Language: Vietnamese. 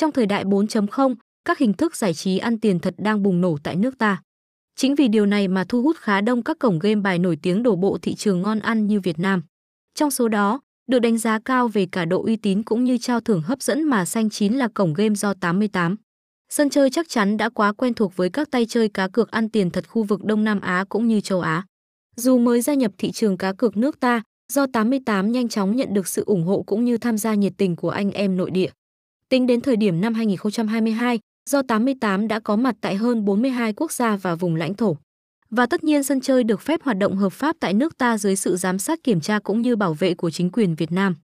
Trong thời đại 4.0, các hình thức giải trí ăn tiền thật đang bùng nổ tại nước ta. Chính vì điều này mà thu hút khá đông các cổng game bài nổi tiếng đổ bộ thị trường ngon ăn như Việt Nam. Trong số đó, được đánh giá cao về cả độ uy tín cũng như trao thưởng hấp dẫn mà xanh chín là cổng game do 88. Sân chơi chắc chắn đã quá quen thuộc với các tay chơi cá cược ăn tiền thật khu vực Đông Nam Á cũng như châu Á. Dù mới gia nhập thị trường cá cược nước ta, do 88 nhanh chóng nhận được sự ủng hộ cũng như tham gia nhiệt tình của anh em nội địa. Tính đến thời điểm năm 2022, do 88 đã có mặt tại hơn 42 quốc gia và vùng lãnh thổ. Và tất nhiên sân chơi được phép hoạt động hợp pháp tại nước ta dưới sự giám sát kiểm tra cũng như bảo vệ của chính quyền Việt Nam.